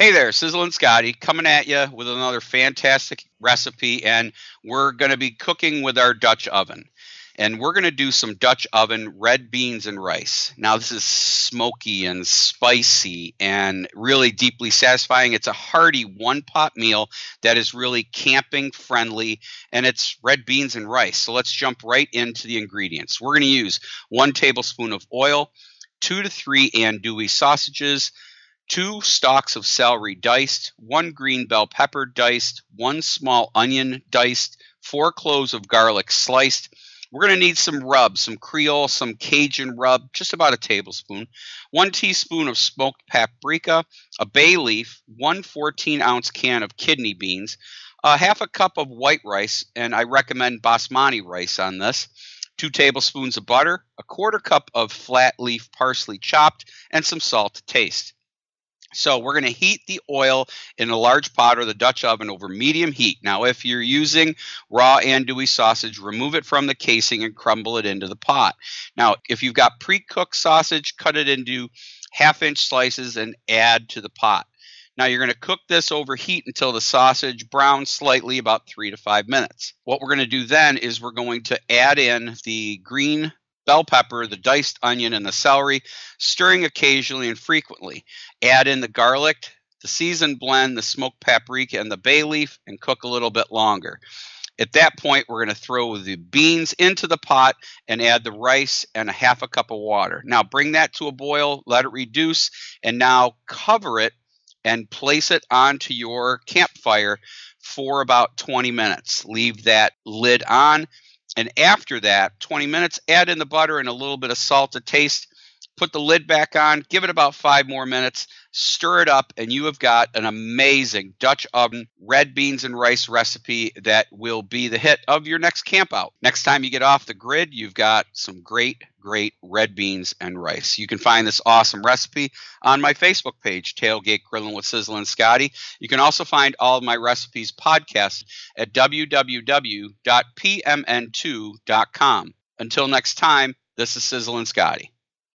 Hey there, Sizzlin Scotty coming at you with another fantastic recipe, and we're going to be cooking with our Dutch oven. And we're going to do some Dutch oven red beans and rice. Now, this is smoky and spicy and really deeply satisfying. It's a hearty one pot meal that is really camping friendly, and it's red beans and rice. So let's jump right into the ingredients. We're going to use one tablespoon of oil, two to three andouille sausages two stalks of celery diced, one green bell pepper diced, one small onion diced, four cloves of garlic sliced. We're going to need some rub, some Creole, some Cajun rub, just about a tablespoon, one teaspoon of smoked paprika, a bay leaf, one 14 ounce can of kidney beans, a half a cup of white rice, and I recommend basmati rice on this, two tablespoons of butter, a quarter cup of flat leaf parsley chopped, and some salt to taste. So we're going to heat the oil in a large pot or the Dutch oven over medium heat. Now, if you're using raw andouille sausage, remove it from the casing and crumble it into the pot. Now, if you've got pre-cooked sausage, cut it into half-inch slices and add to the pot. Now you're going to cook this over heat until the sausage browns slightly, about three to five minutes. What we're going to do then is we're going to add in the green bell pepper, the diced onion, and the celery, stirring occasionally and frequently. Add in the garlic, the seasoned blend, the smoked paprika, and the bay leaf, and cook a little bit longer. At that point, we're going to throw the beans into the pot and add the rice and a half a cup of water. Now, bring that to a boil, let it reduce, and now cover it and place it onto your campfire for about 20 minutes. Leave that lid on and after that, 20 minutes, add in the butter and a little bit of salt to taste. Put the lid back on, give it about five more minutes, stir it up, and you have got an amazing Dutch oven red beans and rice recipe that will be the hit of your next campout. Next time you get off the grid, you've got some great, great red beans and rice. You can find this awesome recipe on my Facebook page, Tailgate Grilling with Sizzlin Scotty. You can also find all of my recipes podcast at www.pmn2.com. Until next time, this is Sizzlin Scotty.